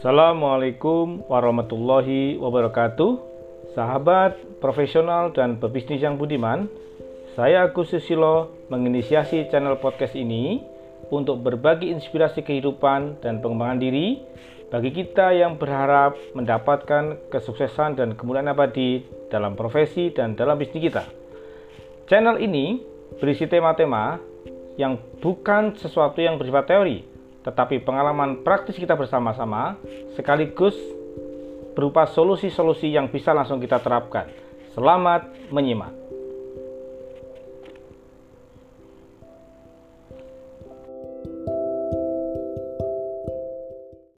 Assalamualaikum warahmatullahi wabarakatuh. Sahabat profesional dan pebisnis yang budiman Saya Agus Susilo menginisiasi channel podcast ini Untuk berbagi inspirasi kehidupan dan pengembangan diri Bagi kita yang berharap mendapatkan kesuksesan dan kemuliaan abadi Dalam profesi dan dalam bisnis kita. Channel ini berisi tema-tema yang bukan sesuatu yang bersifat teori, tetapi pengalaman praktis kita bersama-sama sekaligus berupa solusi-solusi yang bisa langsung kita terapkan. Selamat menyimak.